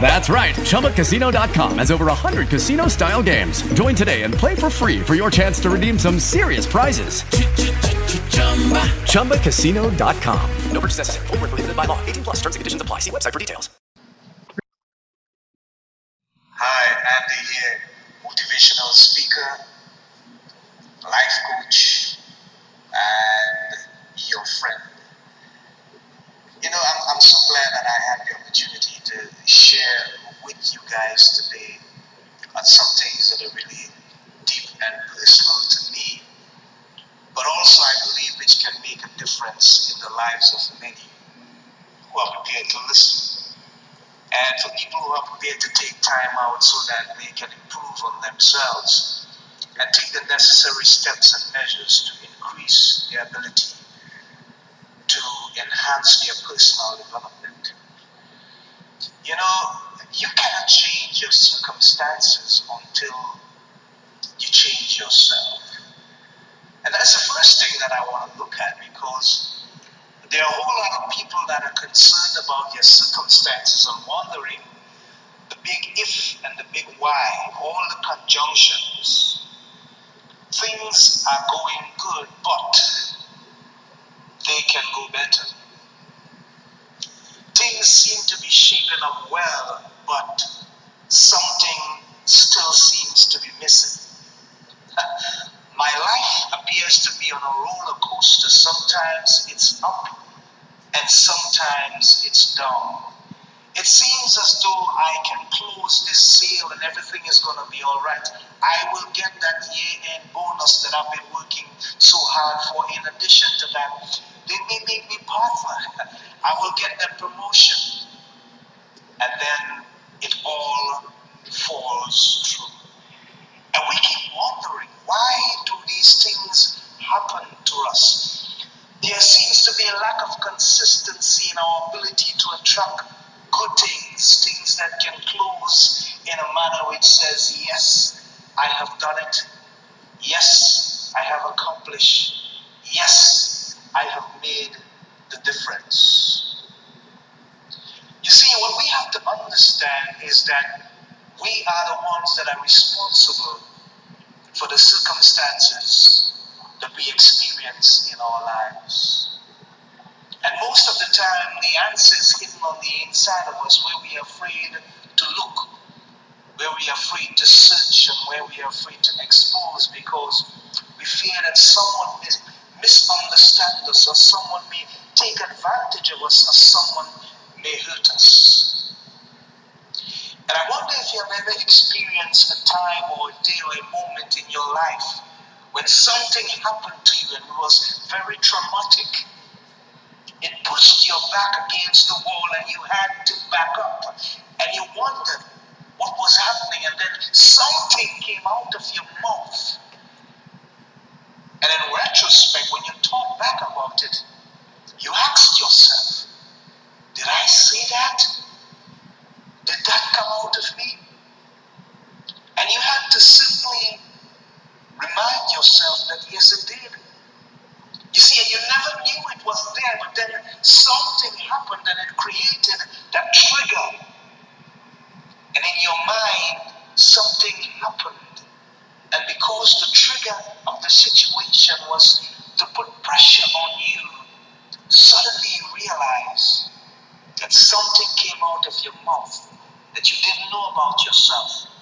That's right. ChumbaCasino.com has over 100 casino style games. Join today and play for free for your chance to redeem some serious prizes. ChumbaCasino.com. No purchase necessary. Void were prohibited by law. 18 plus. Terms and conditions apply. See website for details. Hi, Andy here, motivational speaker, life coach, and your friend. You know, I'm, I'm so glad that I had the opportunity to share with you guys today on some things that are really deep and personal to me, but also I believe which can make a difference in the lives of many who are prepared to listen. And for people who are prepared to take time out so that they can improve on themselves and take the necessary steps and measures to increase their ability enhance their personal development. You know, you cannot change your circumstances until you change yourself. And that's the first thing that I want to look at because there are a whole lot of people that are concerned about their circumstances and wondering the big if and the big why, all the conjunctions. Things are going good, but they can go better. Things seem to be shaping up well, but something still seems to be missing. My life appears to be on a roller coaster. Sometimes it's up and sometimes it's down. It seems as though I can close this sale and everything is going to be all right. I will get that year end bonus that I've been working so hard for. In addition to that, they may make me partner. I will get that promotion. And then it all falls through. And we keep wondering why do these things happen to us? There seems to be a lack of consistency in our ability to attract good things, things that can close in a manner which says, Yes, I have done it. Yes, I have accomplished. Yes, I have made the difference. You see, what we have to understand is that we are the ones that are responsible for the circumstances that we experience in our lives. And most of the time, the answer is hidden on the inside of us where we are afraid to look, where we are afraid to search, and where we are afraid to expose because we fear that someone may misunderstand us, or someone may take advantage of us, or someone may hurt us. And I wonder if you have ever experienced a time or a day or a moment in your life when something happened to you and was very traumatic. It pushed your back against the wall and you had to back up. And you wondered what was happening, and then something came out of your mouth. And in retrospect, when you talk back about it, you asked yourself, Did I say that? Did that come out of me? And you had to simply remind yourself that yes, it did. You see, and you never knew it was there, but then something happened and it created that trigger. And in your mind, something happened. And because the trigger of the situation was to put pressure on you, suddenly you realize that something came out of your mouth that you didn't know about yourself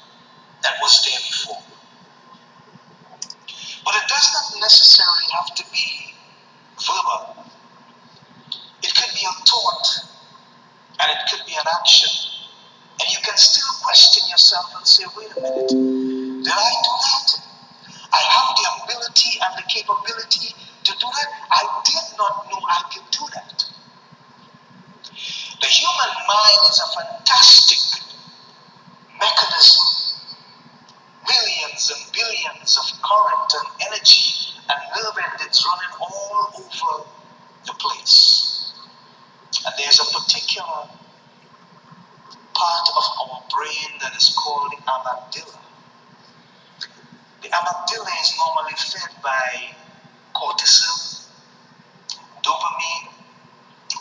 that was there before. But it does not necessarily have to be verbal. It could be a thought and it could be an action. And you can still question yourself and say, wait a minute, did I do that? I have the ability and the capability to do that. I did not know I could do that. The human mind is a fantastic mechanism. Millions and billions of current and energy and nerve endings running all over the place. And there's a particular part of our brain that is called the amygdala. The amygdala is normally fed by cortisol, dopamine,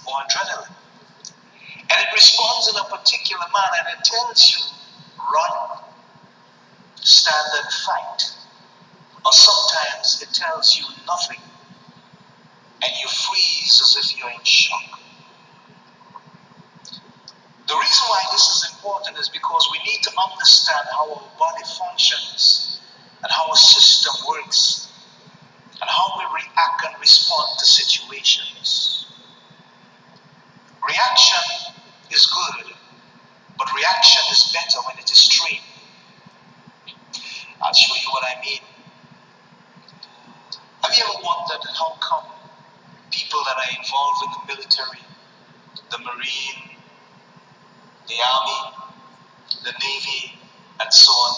or adrenaline. And it responds in a particular manner and it tells you run, stand and fight. Or sometimes it tells you nothing and you freeze as if you're in shock. The reason why this is important is because we need to understand how our body functions and how our system works and how we react and respond to situations. Reaction is good, but reaction is better when it is trained. I'll show you what I mean. Have you ever wondered how come people that are involved in the military, the Marine, the Army, the Navy, and so on,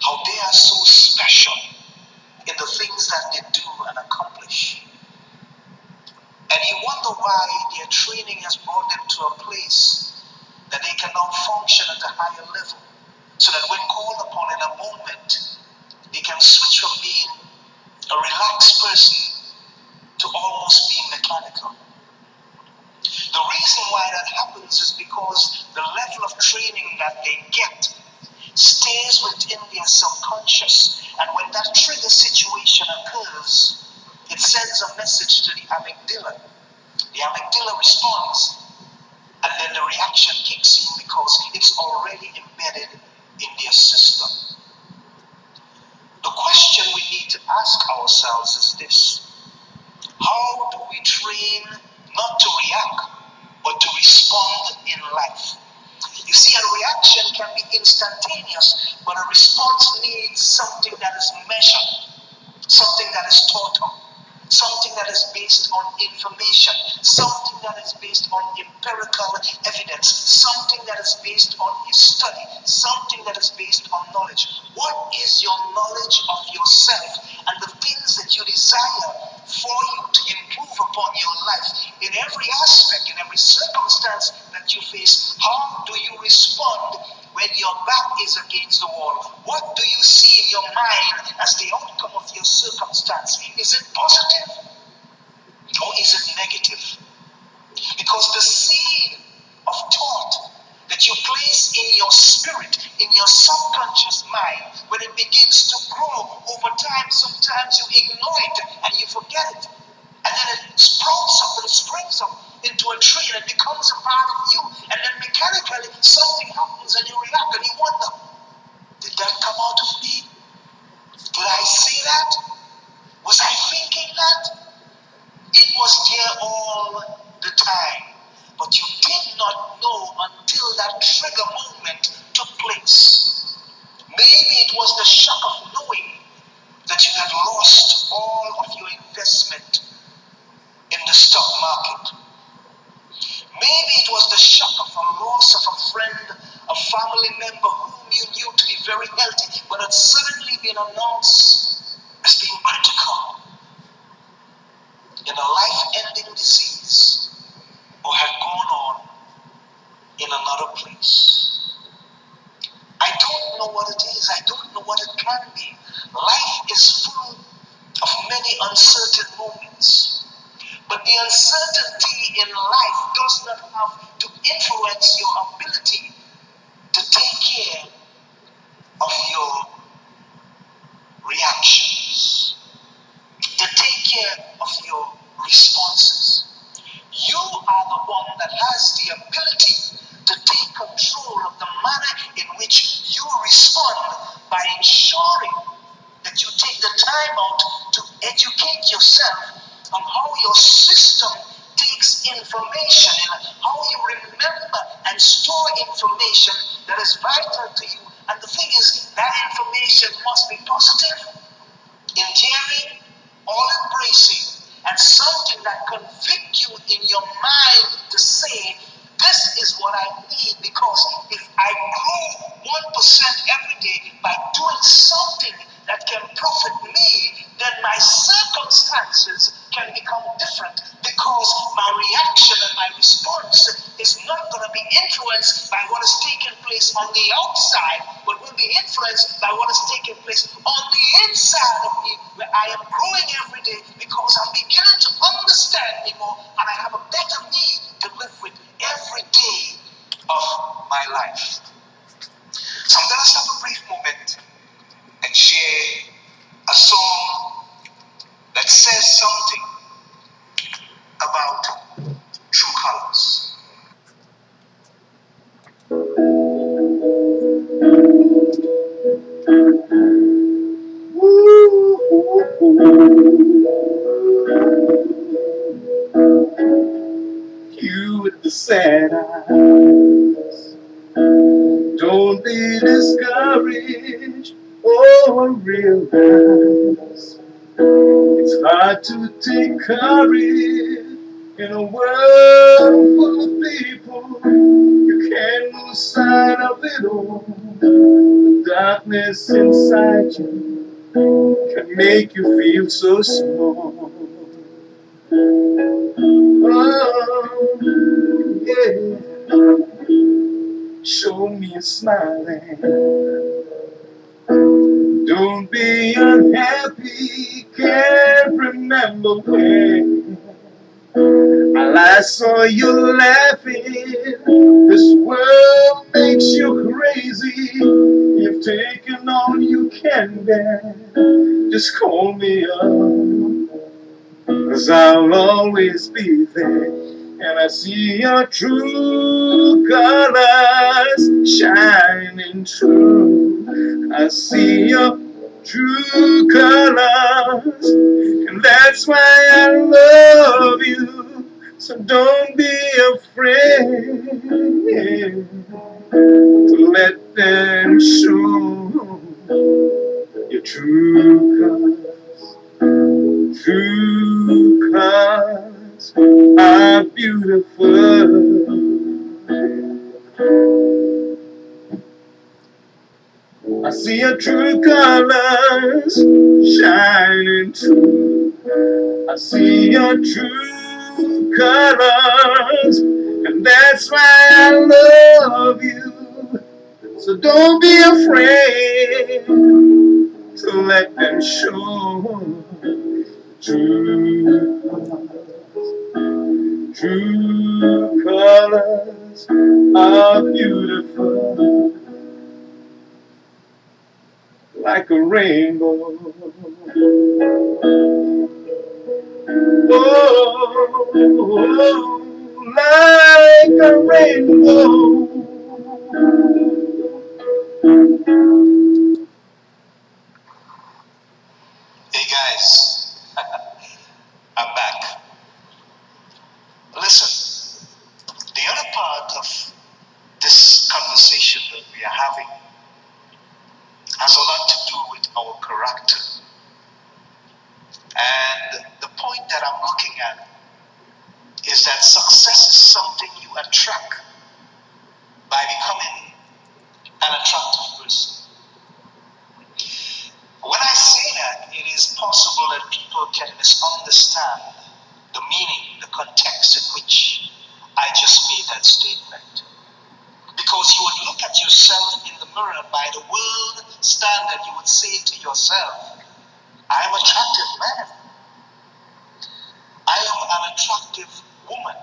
how they are so special in the things that they do and accomplish. And you wonder why their training has brought them to a place that they can now function at a higher level. So that when called upon in a moment, they can switch from being a relaxed person to almost being mechanical. The reason why that happens is because the level of training that they get stays within their subconscious. And when that trigger situation occurs, it sends a message to the amygdala. The amygdala responds, and then the reaction kicks in because it's already embedded in their system. The question we need to ask ourselves is this How do we train not to react, but to respond in life? You see, a reaction can be instantaneous, but a response needs something that is measured, something that is taught on something that is based on information, something that is based on empirical evidence, something that is based on a study, something that is based on knowledge. What is your knowledge of yourself and the things that you desire for you to improve upon your life in every aspect, in every circumstance that you face? How do you respond when your back is against the wall? What do you see in your mind as the outcome of your circumstance? Is it positive or is it negative? Because the seed of thought that you place in your spirit, in your subconscious mind, when it begins to grow over time, sometimes you ignore it and you forget it. And then it sprouts up and it springs up into a tree and it becomes a part of you. And then mechanically and you react and you wonder, did that come out of me? Did I say that? Was I thinking that? It was there all the time. But you did not know until that trigger moment took place. Maybe it was the shock of knowing that you had lost all of your investment in the stock market. Maybe it was the shock of a loss of a friend, a family member whom you knew to be very healthy, but had suddenly been announced as being critical in a life ending disease or had gone on in another place. I don't know what it is, I don't know what it can be. Life is full of many uncertain moments. But the uncertainty in life does not have to influence your ability to take care of your reactions, to take care of your responses. You are the one that has the ability to take control of the manner in which you respond by ensuring that you take the time out to educate yourself on how your system takes information and how you remember and store information that is vital to you. And the thing is, that information must be positive, endearing, all embracing, and something that convict you in your mind to say, this is what I need because if I grow 1% every day by doing something that can profit me, then my circumstances can become different because my reaction and my response is not going to be influenced by what is taking place on the outside, but will be influenced by what is taking place on the inside of me, where I am growing every day because I'm beginning to understand me more and I have a better me to live with every day of my life. So I'm going to stop a brief moment and share a song that says something about true colors. You with the sad eyes. Don't be discouraged or realize it's hard to take courage in a world full of people. You can't lose sight of it all. The darkness inside you can make you feel so small. Oh, yeah. Show me a smiling. Don't be unhappy. Can't remember when. I last saw you laughing. This world makes you crazy. You've taken all you can bear. Just call me up. Cause I'll always be there. And I see your true colors shining true. I see your true colors. And that's why I love you. So don't be afraid to let them show your true colors. True colors are beautiful. I see your true colors shining true. I see your true colors, and that's why I love you. So don't be afraid to let them show true colors. True colors are beautiful, like a rainbow. Oh, oh, oh, like a rainbow. Meaning, the context in which I just made that statement. Because you would look at yourself in the mirror by the world standard, you would say to yourself, I am attractive man. I am an attractive woman.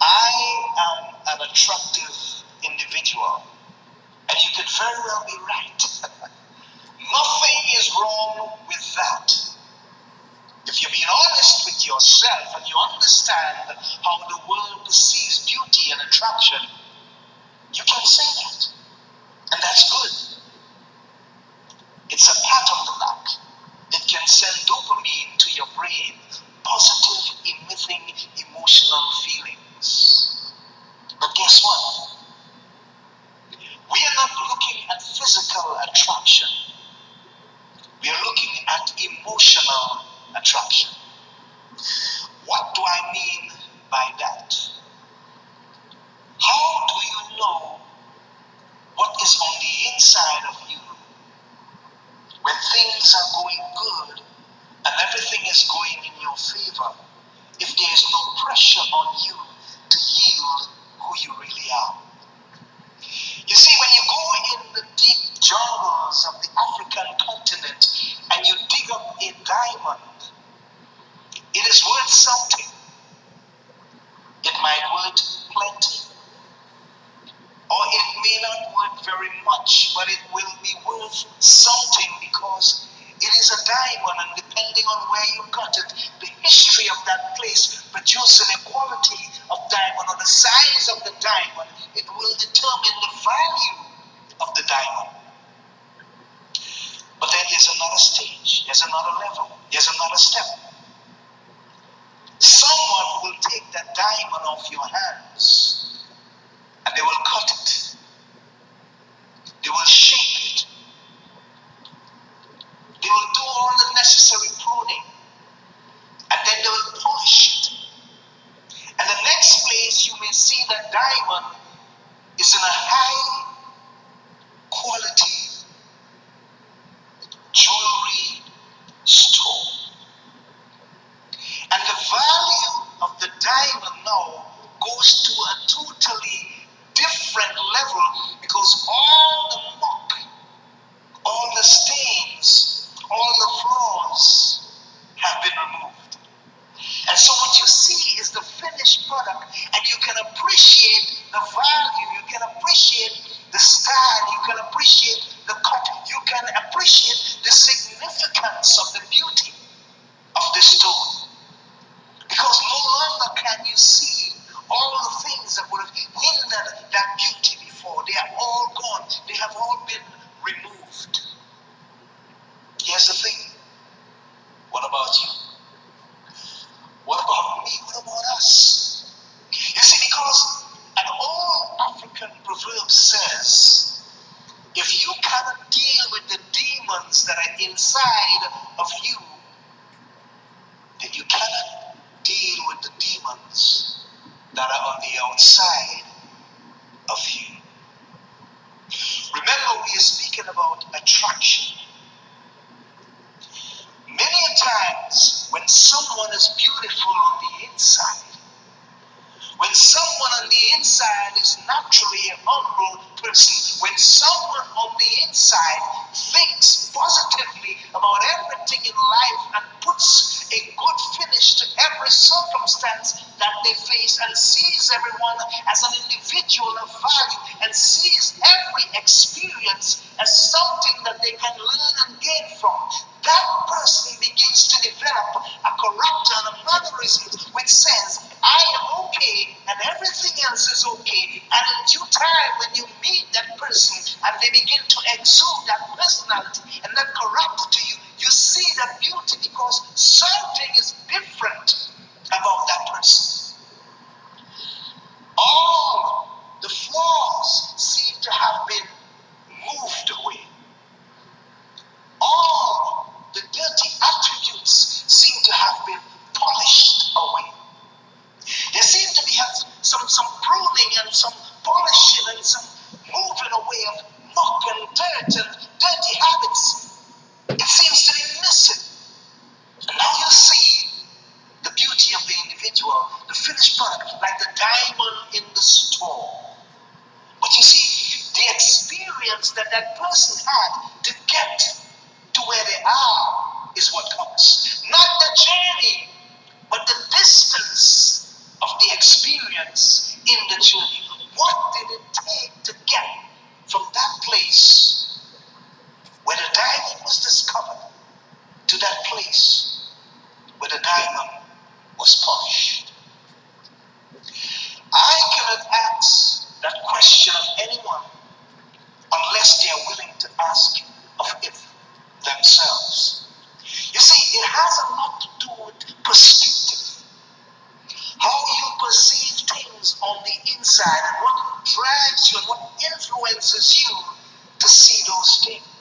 I am an attractive individual. And you could very well be right. Nothing is wrong with that. If you're being honest with yourself and you understand how the world perceives beauty and attraction, you can say that. And that's good. It's a pat on the back. It can send dopamine to your brain, positive, emitting emotional feelings. But guess what? We are not looking at physical attraction. We are looking at emotional attraction. What do I mean by that? But then there's another stage, there's another level, there's another step. Someone will take that diamond off your hands and they will cut it, they will shape it, they will do all the necessary on the inside is naturally an humble person. When someone on the inside thinks positively about everything in life and puts a good finish to every circumstance that they face and sees everyone as an individual of value and sees every experience as something that they can learn and gain from, that person begins to develop a corrupt and a mannerism which says, I am okay and everything else is okay. And in due time, when you meet that person and they begin to exude that personality and that corrupt to you, you see that beauty because something is different about that person. All the flaws seem to have been moved away. All the guilty attributes and what influences you to see those things.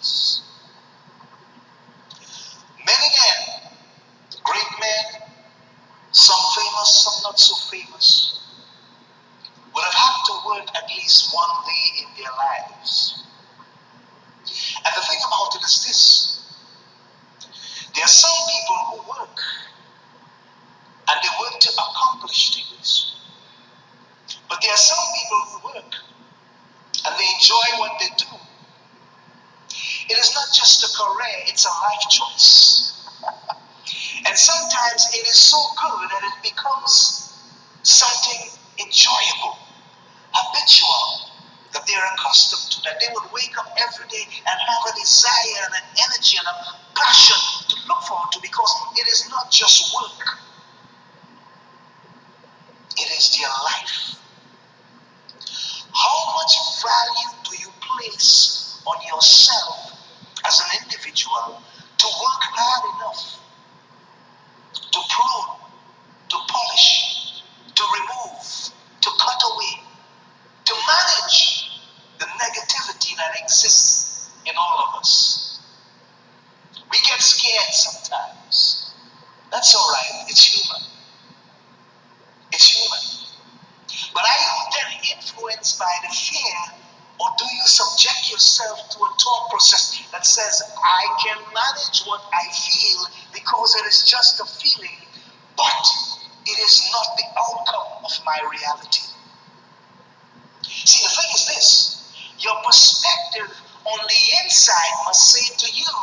To, that they would wake up every day and have a desire and an energy and a passion to look forward to because it is not just work, it is their life. How much value do you place on yourself as an individual to work hard enough to prune, to polish, to remove, to cut away, to manage the negativity that exists in all of us? We get scared sometimes. That's all right, it's human. It's human. But are you then influenced by the fear, or do you subject yourself to a thought process that says, I can manage what I feel because it is just a feeling, but it is not the outcome of my reality? See, the thing is this your perspective on the inside must say to you,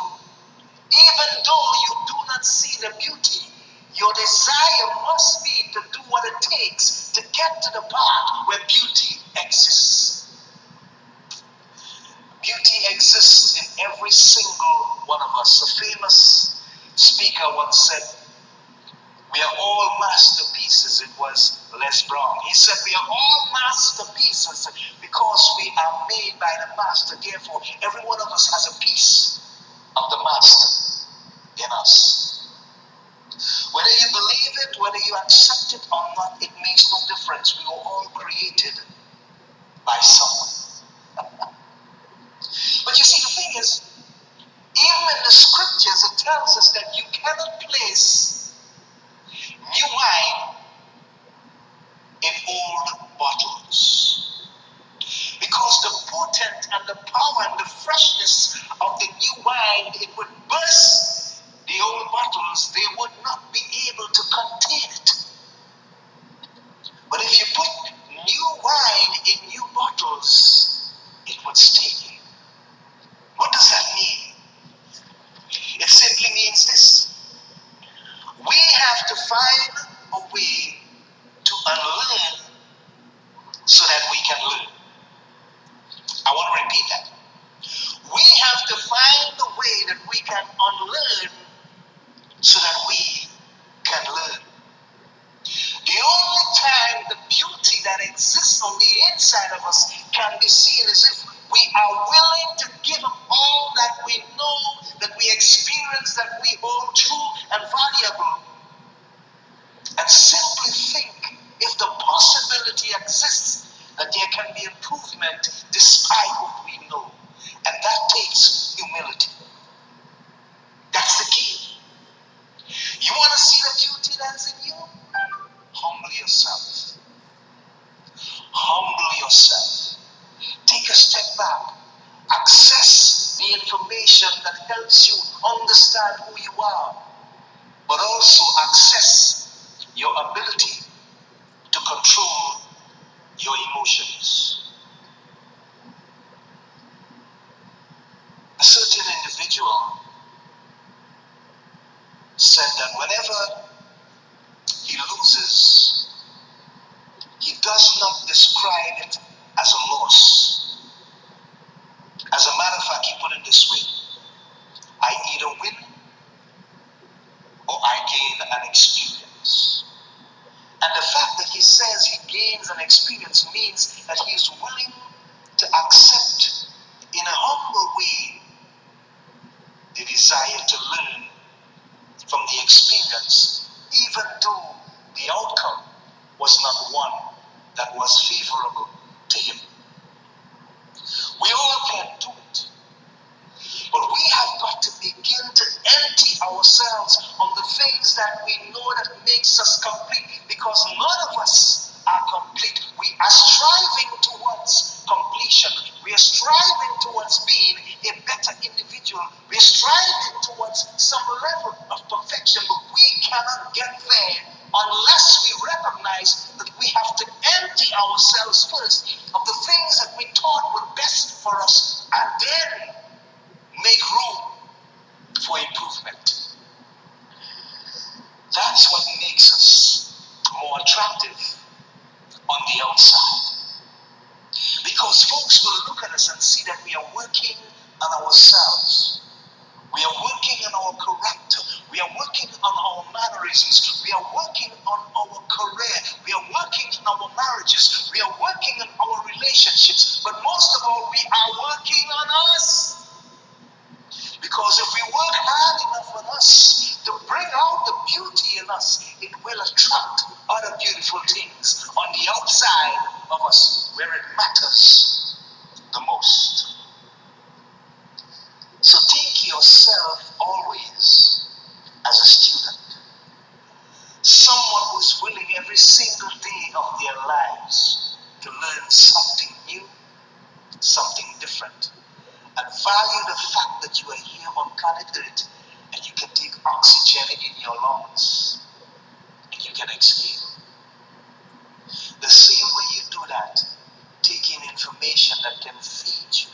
even though you do not see the beauty, your desire must be to do what it takes to get to the part where beauty exists. Beauty exists in every single one of us. A famous speaker once said, We are all masterpieces. It was Les Brown. He said, We are all masterpieces because we are made by the master. Therefore, every one of us has a piece of the master in us. Whether you believe it, whether you accept it or not, it makes no difference. We were all created by someone. but you see, the thing is, even in the scriptures, it tells us that you cannot place hold true and valuable, and simply think if the possibility exists that there can be improvement despite what we know. And that takes humility. That's the key. You want to see the beauty that's in you? Humble yourself. Humble yourself. Take a step back. Access the information that helps you understand who you are, but also access your ability to control your emotions. A certain individual said that whenever he loses, he does not describe it as a loss. As a matter of fact, he put it this way of their lives to learn something new, something different, and value the fact that you are here on planet Earth and you can take oxygen in your lungs and you can exhale. The same way you do that, taking information that can feed you,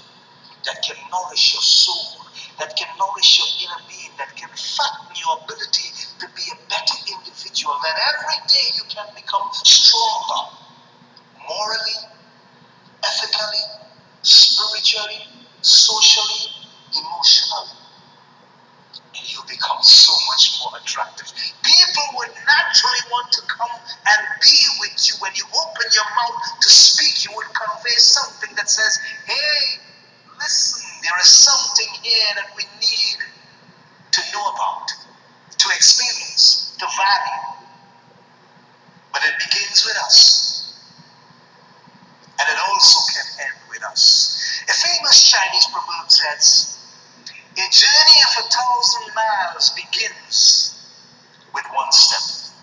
that can nourish your soul, that can nourish your inner being, that can fatten your ability to be a better individual, that every day you can become stronger morally, ethically, spiritually, socially, emotionally. And you become so much more attractive. People would naturally want to come and be with you. When you open your mouth to speak, you would convey something that says, hey, listen, there is something here that we need to know about, to experience, to value. But it begins with us. And it also can end with us. A famous Chinese proverb says, a journey of a thousand miles begins with one step.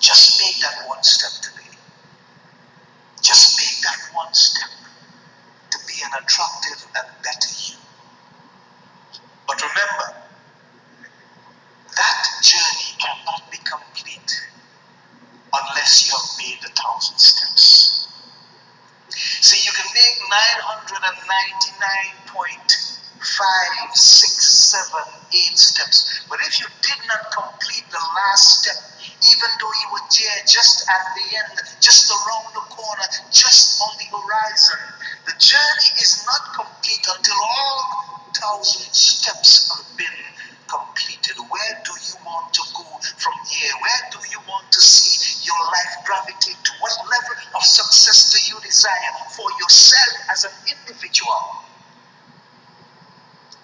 Just make that one step today. Just make that one step an attractive and better you. But remember, that journey cannot be complete unless you have made a thousand steps. See, you can make 999.5678 steps, but if you did not complete the last step, even though you were there just at the end, just around the corner, just on the horizon, the journey is not complete until all thousand steps have been completed. Where do you want to go from here? Where do you want to see your life gravitate to? What level of success do you desire for yourself as an individual?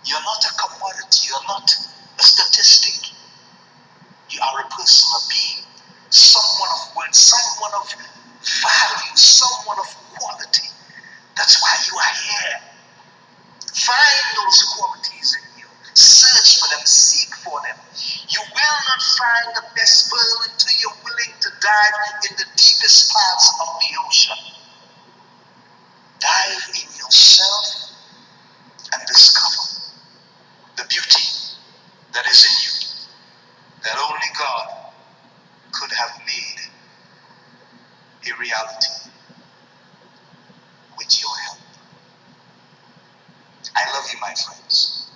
You're not a commodity, you're not a statistic. You are a person, a being, someone of worth, someone of value, someone of quality. That's why you are here. Find those qualities in you. Search for them, seek for them. You will not find the best pearl until you're willing to dive in the deepest parts of the ocean. Dive in yourself and discover the beauty that is in you that only God could have made a reality with your help. I love you, my friends.